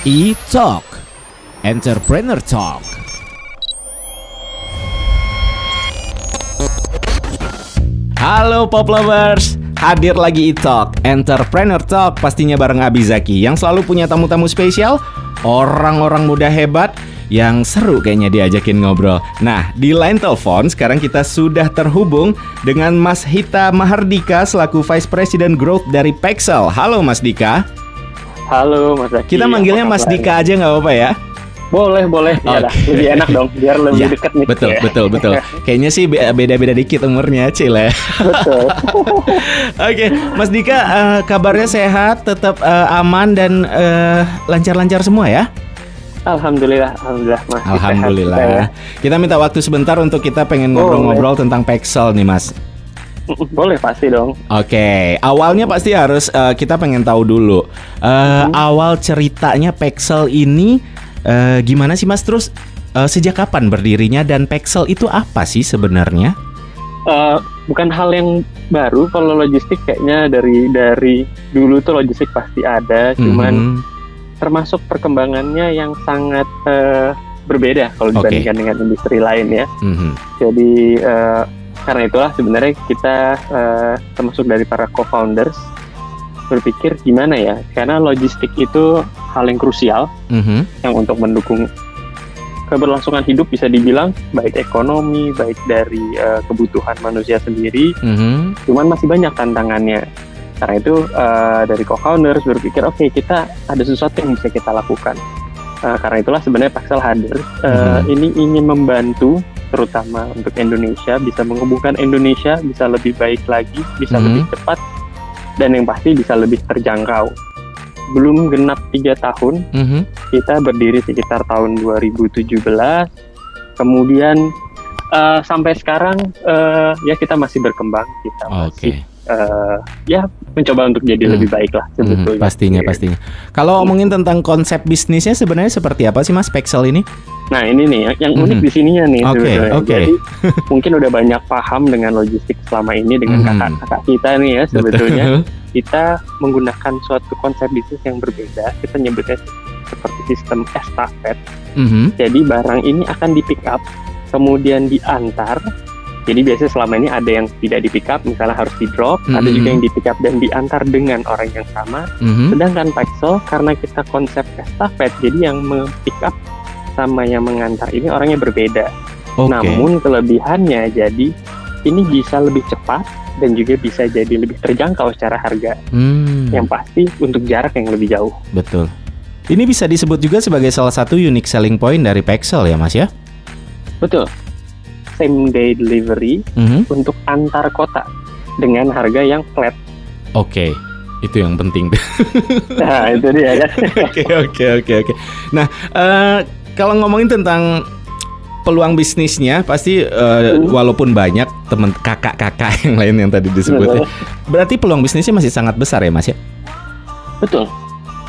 E-Talk Entrepreneur Talk Halo Pop Lovers Hadir lagi E-Talk Entrepreneur Talk pastinya bareng Abi Zaki Yang selalu punya tamu-tamu spesial Orang-orang muda hebat yang seru kayaknya diajakin ngobrol. Nah, di line telepon sekarang kita sudah terhubung dengan Mas Hita Mahardika selaku Vice President Growth dari Pexel. Halo Mas Dika. Halo Mas Zaki. Kita manggilnya Mas Dika aja nggak apa-apa ya? Boleh, boleh. Ya lah, lebih enak dong, biar lebih Ya, dekat nih. Betul, Ya. betul, betul. Kayaknya sih be- beda-beda dikit umurnya, Cil ya. Betul. Oke, Mas Dika, eh, kabarnya sehat, tetap eh, aman dan eh, lancar-lancar semua ya? Alhamdulillah, alhamdulillah Mas. Alhamdulillah. kita ya. Kita minta waktu sebentar untuk kita pengen ngobrol-ngobrol tentang Pexel nih, Mas. Boleh pasti dong. Oke, awalnya pasti harus eh, kita pengen tahu dulu eh, awal ceritanya Pexel ini eh, gimana sih Mas? Terus eh, sejak kapan berdirinya dan Pexel itu apa sih sebenarnya? Eh, bukan hal yang baru kalau logistik kayaknya dari dari dulu tuh logistik pasti ada, cuman Mhm. termasuk perkembangannya yang sangat eh, berbeda kalau dibandingkan dengan industri lain ya. Mhm. Jadi eh, karena itulah sebenarnya kita eh, termasuk dari para co-founders berpikir gimana ya, karena logistik itu hal yang krusial Mhm. yang untuk mendukung keberlangsungan hidup bisa dibilang baik ekonomi, baik dari eh, kebutuhan manusia sendiri, Mhm. cuman masih banyak tantangannya. Karena itu eh, dari co-founders berpikir oke kita ada sesuatu yang bisa kita lakukan. Eh, karena itulah sebenarnya Paxel hadir. Eh, Mhm. Ini ingin membantu terutama untuk Indonesia bisa menghubungkan Indonesia bisa lebih baik lagi, bisa Mhm. lebih cepat dan yang pasti bisa lebih terjangkau. Belum genap tiga tahun Mhm. kita berdiri sekitar tahun 2017 kemudian eh, sampai sekarang eh, ya kita masih berkembang kita Oke. masih eh, ya mencoba untuk jadi Hmm. lebih baik lah Mhm, sebetulnya pastinya pastinya. Kalau ngomongin tentang konsep bisnisnya sebenarnya seperti apa sih Mas Pexel ini? Nah ini nih yang- unik Mhm. di sininya nih Oke, sebetulnya. oke. jadi mungkin udah banyak paham dengan logistik selama ini dengan kakak-kakak kita nih ya sebetulnya Betul. kita menggunakan suatu konsep bisnis yang berbeda kita nyebutnya seperti sistem estafet Mhm. Jadi barang ini akan di pick up, kemudian diantar. Jadi biasanya selama ini ada yang tidak di pick up, misalnya harus di drop, ada Mhm. juga yang di pick up dan diantar dengan orang yang sama. Mhm. Sedangkan Pexel karena kita konsep estafet, jadi yang pick up sama yang mengantar ini orangnya berbeda. Oke. Namun kelebihannya jadi ini bisa lebih cepat dan juga bisa jadi lebih terjangkau secara harga. Hmm, Yang pasti untuk jarak yang lebih jauh. betul. Ini bisa disebut juga sebagai salah satu unique selling point dari Pexel ya Mas ya? Betul. Same day delivery Mhm. untuk antar kota dengan harga yang flat. Oke, itu yang penting. Nah, itu dia kan. Oke oke oke oke. Nah, eh, kalau ngomongin tentang peluang bisnisnya, pasti Hmm. walaupun banyak temen kakak-kakak yang lain yang tadi disebut, berarti peluang bisnisnya masih sangat besar ya Mas ya? Betul.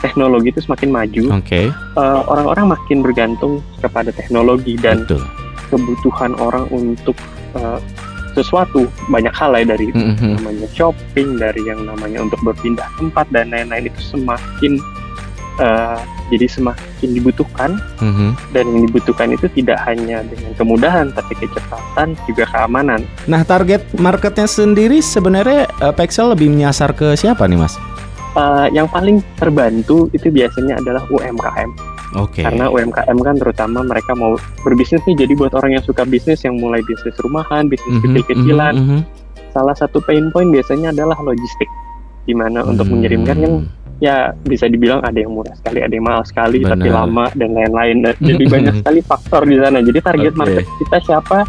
Teknologi itu semakin maju, Oke, eh, orang-orang makin bergantung kepada teknologi dan betul. kebutuhan orang untuk eh, sesuatu banyak hal ya dari Mhm. namanya shopping, dari yang namanya untuk berpindah tempat dan lain-lain itu semakin eh, jadi semakin dibutuhkan Mhm. dan yang dibutuhkan itu tidak hanya dengan kemudahan tapi kecepatan juga keamanan. Nah, target marketnya sendiri sebenarnya eh, Pexel lebih menyasar ke siapa nih Mas? Eh, yang paling terbantu itu biasanya adalah UMKM. Oke. Karena UMKM kan terutama mereka mau berbisnis nih jadi buat orang yang suka bisnis yang mulai bisnis rumahan, bisnis Mhm, kecil-kecilan, mhm, mhm. salah satu pain point biasanya adalah logistik. di mana untuk Hmm. mengirimkan kan ya bisa dibilang ada yang murah sekali, ada yang mahal sekali, tapi Benar. lama dan lain-lain. Jadi banyak sekali faktor di sana. Jadi target Oke. market kita siapa?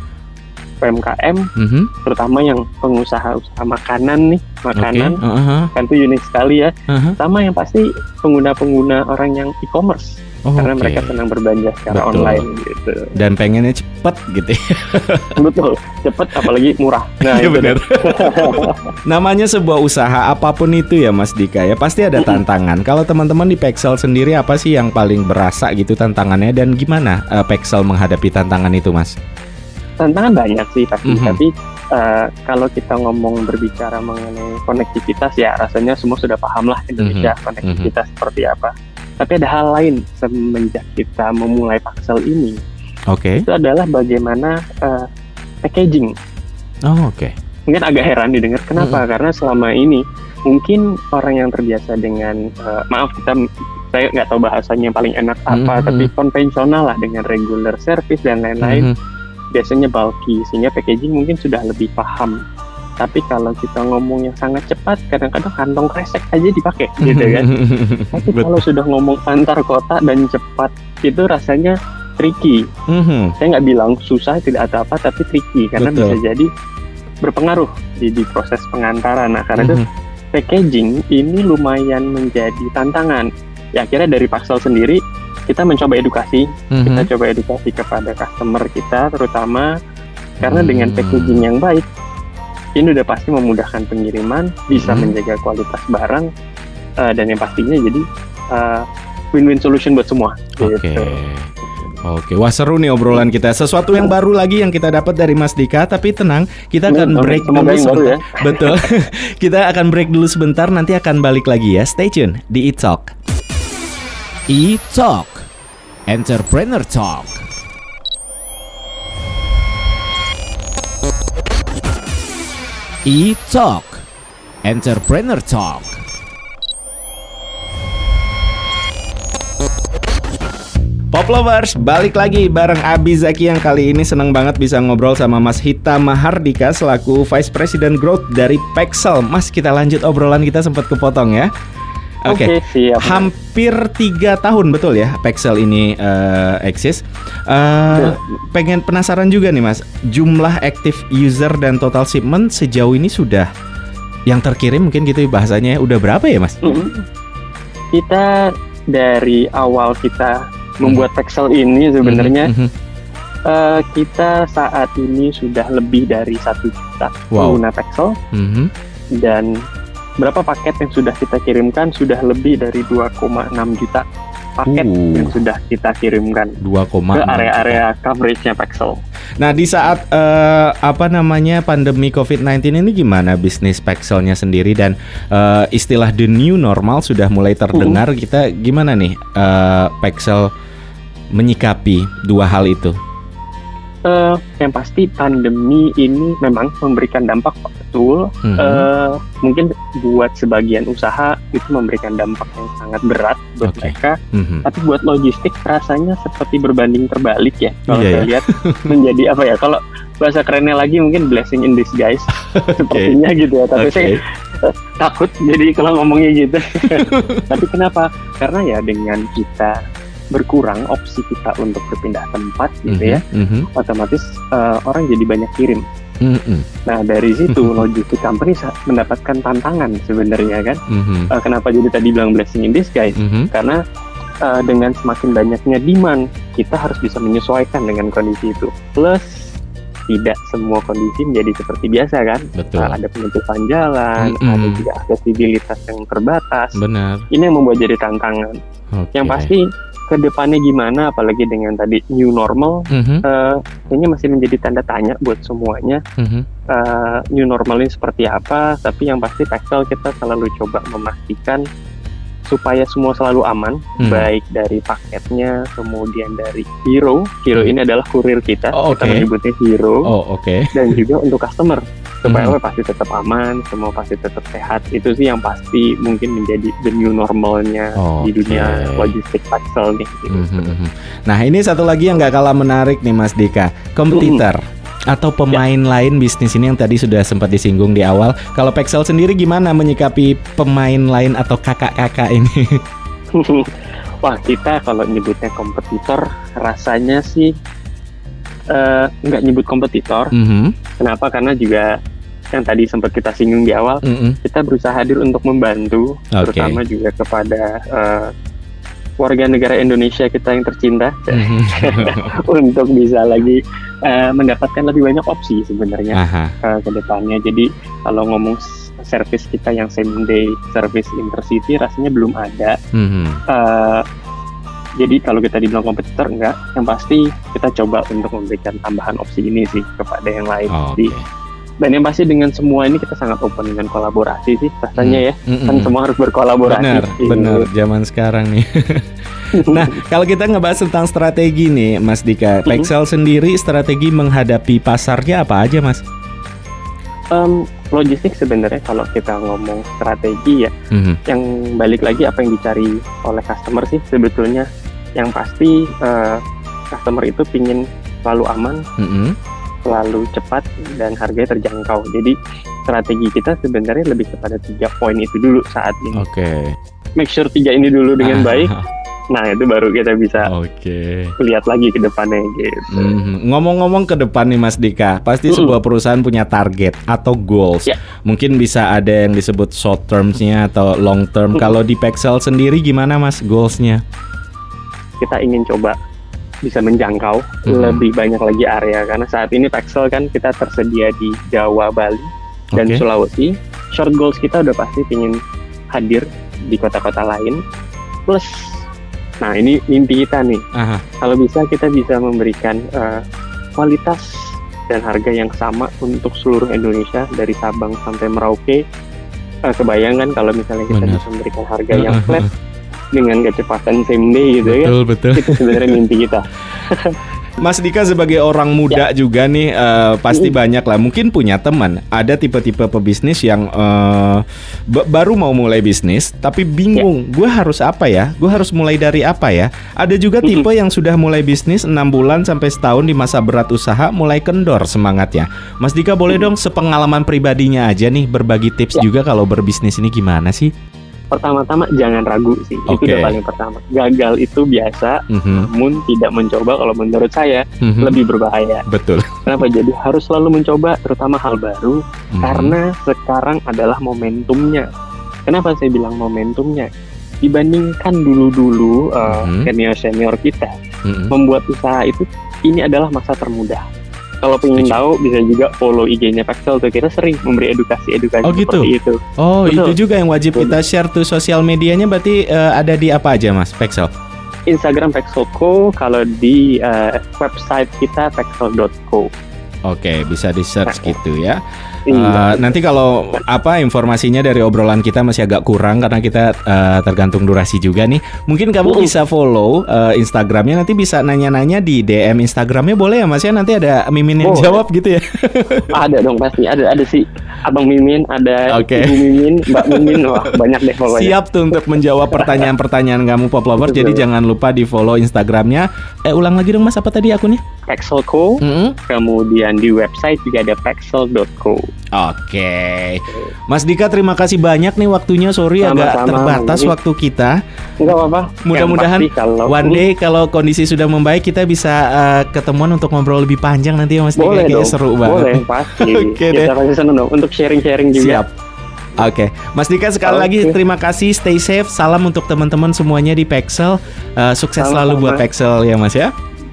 UMKM, Mhm. terutama yang pengusaha usaha makanan nih, makanan uh-huh, kan itu unik sekali ya. uh-huh. Sama yang pasti pengguna-pengguna orang yang e-commerce Oh, karena oke. mereka senang berbelanja secara Betul. online gitu. dan pengennya cepet gitu ya. Betul, cepet apalagi murah. Nah, itu benar. Namanya sebuah usaha apa pun itu ya Mas Dika ya pasti ada tantangan. Kalau teman-teman di Pexel sendiri apa sih yang paling berasa gitu tantangannya dan gimana eh, Pexel menghadapi tantangan itu Mas? tantangan banyak sih pasti Mhm. tapi eh, kalau kita ngomong berbicara mengenai konektivitas ya rasanya semua sudah paham lah Indonesia konektivitas seperti apa Tapi ada hal lain semenjak kita memulai Paxel ini, Oke. itu adalah bagaimana eh, packaging. Oh, oke. Mungkin agak heran didengar kenapa? Karena selama ini mungkin orang yang terbiasa dengan eh, maaf kita saya nggak tahu bahasanya yang paling enak apa, Mhm. tapi konvensional lah dengan regular service dan lain-lain. Mhm. biasanya bulky sehingga packaging mungkin sudah lebih paham tapi kalau kita ngomong yang sangat cepat kadang-kadang kantong kresek aja dipakai gitu kan tapi kalau sudah ngomong antar kota dan cepat itu rasanya tricky Mhm. saya nggak bilang susah tidak atau apa tapi tricky karena Betul. bisa jadi berpengaruh di, di proses pengantaran nah karena itu Mhm. packaging ini lumayan menjadi tantangan ya akhirnya dari Paxel sendiri kita mencoba edukasi Mhm. kita coba edukasi kepada customer kita terutama karena Hmm. dengan packaging yang baik ini udah pasti memudahkan pengiriman bisa Hmm. menjaga kualitas barang eh, dan yang pastinya jadi eh, win-win solution buat semua Oke. gitu. Oke, wah seru nih obrolan kita. Sesuatu yang baru lagi yang kita dapat dari Mas Dika, tapi tenang, kita akan break dulu sebentar. ya. Betul. kita akan break dulu sebentar, nanti akan balik lagi ya. Stay tune di E-Talk. E-Talk. Entrepreneur Talk. E-Talk. Entrepreneur Talk. Pop Lovers, balik lagi bareng Abi Zaki yang kali ini senang banget bisa ngobrol sama Mas Hita Mahardika selaku Vice President Growth dari Pexel. Mas, kita lanjut obrolan kita sempat kepotong ya. Oke. Oke, siap. Hampir tiga tahun betul ya Pexel ini eh, eksis. Eh, pengen penasaran juga nih Mas, jumlah active user dan total shipment sejauh ini sudah yang terkirim mungkin gitu bahasanya udah berapa ya Mas? Mm. Kita dari awal kita membuat Pexel ini sebenarnya mhm. eh, kita saat ini sudah lebih dari satu juta Wow. pengguna Pexel Mhm. dan berapa paket yang sudah kita kirimkan sudah lebih dari 2,6 juta paket Uh. yang sudah kita kirimkan 2,6 ke area-area coveragenya Pexel. Nah, di saat eh, apa namanya pandemi COVID-19 ini gimana bisnis Pexelnya sendiri dan eh, istilah the new normal sudah mulai terdengar. Kita gimana nih eh, Pexel menyikapi dua hal itu? Eh, yang pasti pandemi ini memang memberikan dampak betul. Mhm. Eh, mungkin buat sebagian usaha itu memberikan dampak yang sangat berat buat Oke. mereka. Mhm. Tapi buat logistik rasanya seperti berbanding terbalik ya. Kalau Iya saya ya. lihat menjadi apa ya? Kalau bahasa kerennya lagi mungkin blessing in disguise sepertinya gitu ya. Tapi Oke. saya takut jadi kalau ngomongnya gitu. Tapi kenapa? Karena ya dengan kita berkurang opsi kita untuk berpindah tempat gitu ya, Mhm, otomatis eh, orang jadi banyak kirim. mhm, mhm, Nah dari situ logistik company mendapatkan tantangan sebenarnya kan. mhm, Eh, kenapa jadi tadi bilang blessing in disguise? mhm. Karena eh, dengan semakin banyaknya demand, kita harus bisa menyesuaikan dengan kondisi itu. Plus tidak semua kondisi menjadi seperti biasa kan. Betul. Nah, ada penutupan jalan, Mm-mm. ada juga aksesibilitas yang terbatas. Benar. Ini yang membuat jadi tantangan. Oke. Yang pasti ke depannya gimana, apalagi dengan tadi new normal, Mhm, eh, ini masih menjadi tanda tanya buat semuanya. mhm. Eh, new normal ini seperti apa? Tapi yang pasti Pexel kita selalu coba memastikan supaya semua selalu aman, Hmm. baik dari paketnya, kemudian dari hero. Hero Hmm. ini adalah kurir kita, Oh, kita oke. menyebutnya hero, Oh, oke. dan juga untuk customer supaya Hmm. pasti tetap aman, semua pasti tetap sehat. Itu sih yang pasti mungkin menjadi the new normalnya di Oke. dunia logistik Pexel nih. gitu. Mhm, mhm. Nah ini satu lagi yang nggak kalah menarik nih Mas Dika, kompetitor atau pemain lain bisnis ini yang tadi sudah sempat disinggung di awal. Kalau Pexel sendiri gimana menyikapi pemain lain atau kakak-kakak ini? Wah kita kalau nyebutnya kompetitor rasanya sih eh, nggak nyebut kompetitor. Mhm, Kenapa? Karena juga yang tadi sempat kita singgung di awal, mhm. kita berusaha hadir untuk membantu, Oke. terutama juga kepada eh, warga negara Indonesia kita yang tercinta untuk bisa lagi eh, mendapatkan lebih banyak opsi sebenarnya Aha, eh, ke depannya. Jadi kalau ngomong service kita yang same day service intercity rasanya belum ada. Eh, jadi kalau kita dibilang kompetitor enggak, yang pasti kita coba untuk memberikan tambahan opsi ini sih kepada yang lain. Oke. Jadi dan yang pasti dengan semua ini kita sangat open dengan kolaborasi sih rasanya ya Mm-mm. kan semua harus berkolaborasi Benar, Gitu. benar. Zaman sekarang nih. nah, kalau kita ngebahas tentang strategi nih, Mas Dika, Mhm. Pexel sendiri strategi menghadapi pasarnya apa aja, Mas? Em, logistik sebenarnya kalau kita ngomong strategi ya Mhm. yang balik lagi apa yang dicari oleh customer sih sebetulnya yang pasti eh, customer itu pingin selalu aman Mhm. Selalu cepat dan harganya terjangkau jadi strategi kita sebenarnya lebih kepada tiga poin itu dulu saat ini Oke. make sure tiga ini dulu dengan baik nah itu baru kita bisa Oke. lihat lagi ke depannya gitu Mhm. Ngomong-ngomong ke depan nih Mas Dika, pasti Mm-mm. sebuah perusahaan punya target atau goals. Ya. Mungkin bisa ada yang disebut short termsnya atau long term. Mm-mm. Kalau di Pexel sendiri gimana Mas goalsnya? kita ingin coba bisa menjangkau Mhm. lebih banyak lagi area karena saat ini Pexel kan kita tersedia di Jawa, Bali dan Oke. Sulawesi. Short goals kita udah pasti ingin hadir di kota-kota lain. Plus, nah ini mimpi kita nih. Aha. Kalau bisa kita bisa memberikan eh, kualitas dan harga yang sama untuk seluruh Indonesia dari Sabang sampai Merauke. Eh, kebayangan kalau misalnya kita Benar. bisa memberikan harga yang flat dengan kecepatan same day gitu ya. Betul betul. Itu sebenarnya mimpi kita. Mas Dika sebagai orang muda juga nih eh, pasti Mm. banyak lah mungkin punya teman ada tipe-tipe pebisnis yang ba- baru mau mulai bisnis tapi bingung gue harus apa ya gue harus mulai dari apa ya ada juga tipe yang sudah mulai bisnis enam bulan sampai setahun di masa berat usaha mulai kendor semangatnya Mas Dika boleh dong sepengalaman pribadinya aja nih berbagi tips Ya. juga kalau berbisnis ini gimana sih Pertama-tama jangan ragu sih. Oke. Itu udah paling pertama. Gagal itu biasa, Mhm, namun tidak mencoba kalau menurut saya mhm. lebih berbahaya. betul Kenapa? Jadi harus selalu mencoba terutama hal baru Mhm. karena sekarang adalah momentumnya. Kenapa saya bilang momentumnya? Dibandingkan dulu-dulu uh, Mhm. senior-senior kita Mhm. membuat usaha itu ini adalah masa termudah. Kalau pengen Setuju. tahu bisa juga follow IG-nya Pexel tuh kita sering memberi edukasi-edukasi Oh, gitu? seperti itu. Oh, Betul. itu juga yang wajib Betul. kita share tuh sosial medianya berarti eh, ada di apa aja Mas Pexel? Instagram Pexelco, kalau di uh, website kita pexel.co. Oke, bisa di search gitu ya. Iya. Eh, nanti kalau apa informasinya dari obrolan kita masih agak kurang karena kita eh, tergantung durasi juga nih. Mungkin kamu Mm. bisa follow eh, Instagramnya nanti bisa nanya-nanya di DM Instagramnya boleh ya Mas ya nanti ada Mimin yang Boleh. jawab gitu ya. ada dong pasti ada ada sih Abang Mimin, ada Oke. Ibu Mimin, Mbak Mimin, wah banyak deh pokoknya. Siap tuh untuk menjawab pertanyaan-pertanyaan kamu Pop Lover. Betul. Jadi jangan lupa di follow Instagramnya. Eh ulang lagi dong Mas apa tadi akunnya? Pexelco, Mm-mm. kemudian di website juga ada pexel.co. Oke, Mas Dika terima kasih banyak nih waktunya. Sorry agak Sama-sama, terbatas waktu kita. Enggak apa-apa. Mudah-mudahan kalau One day kalau kondisi sudah membaik kita bisa eh, ketemuan untuk ngobrol lebih panjang nanti ya Mas Dika. boleh Kayaknya dong. seru banget. Boleh pasti. Oke deh. Kita pasti seneng dong untuk sharing-sharing juga. Siap. Oke, Mas Dika sekali Oke. lagi terima kasih. Stay safe. Salam untuk teman-teman semuanya di Pexel. Eh, sukses Sama-sama. selalu buat Pexel ya Mas ya.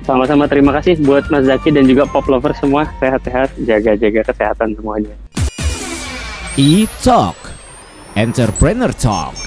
Sama-sama terima kasih buat Mas Zaki dan juga pop lover semua. Sehat-sehat, jaga-jaga kesehatan semuanya. E-Talk Entrepreneur Talk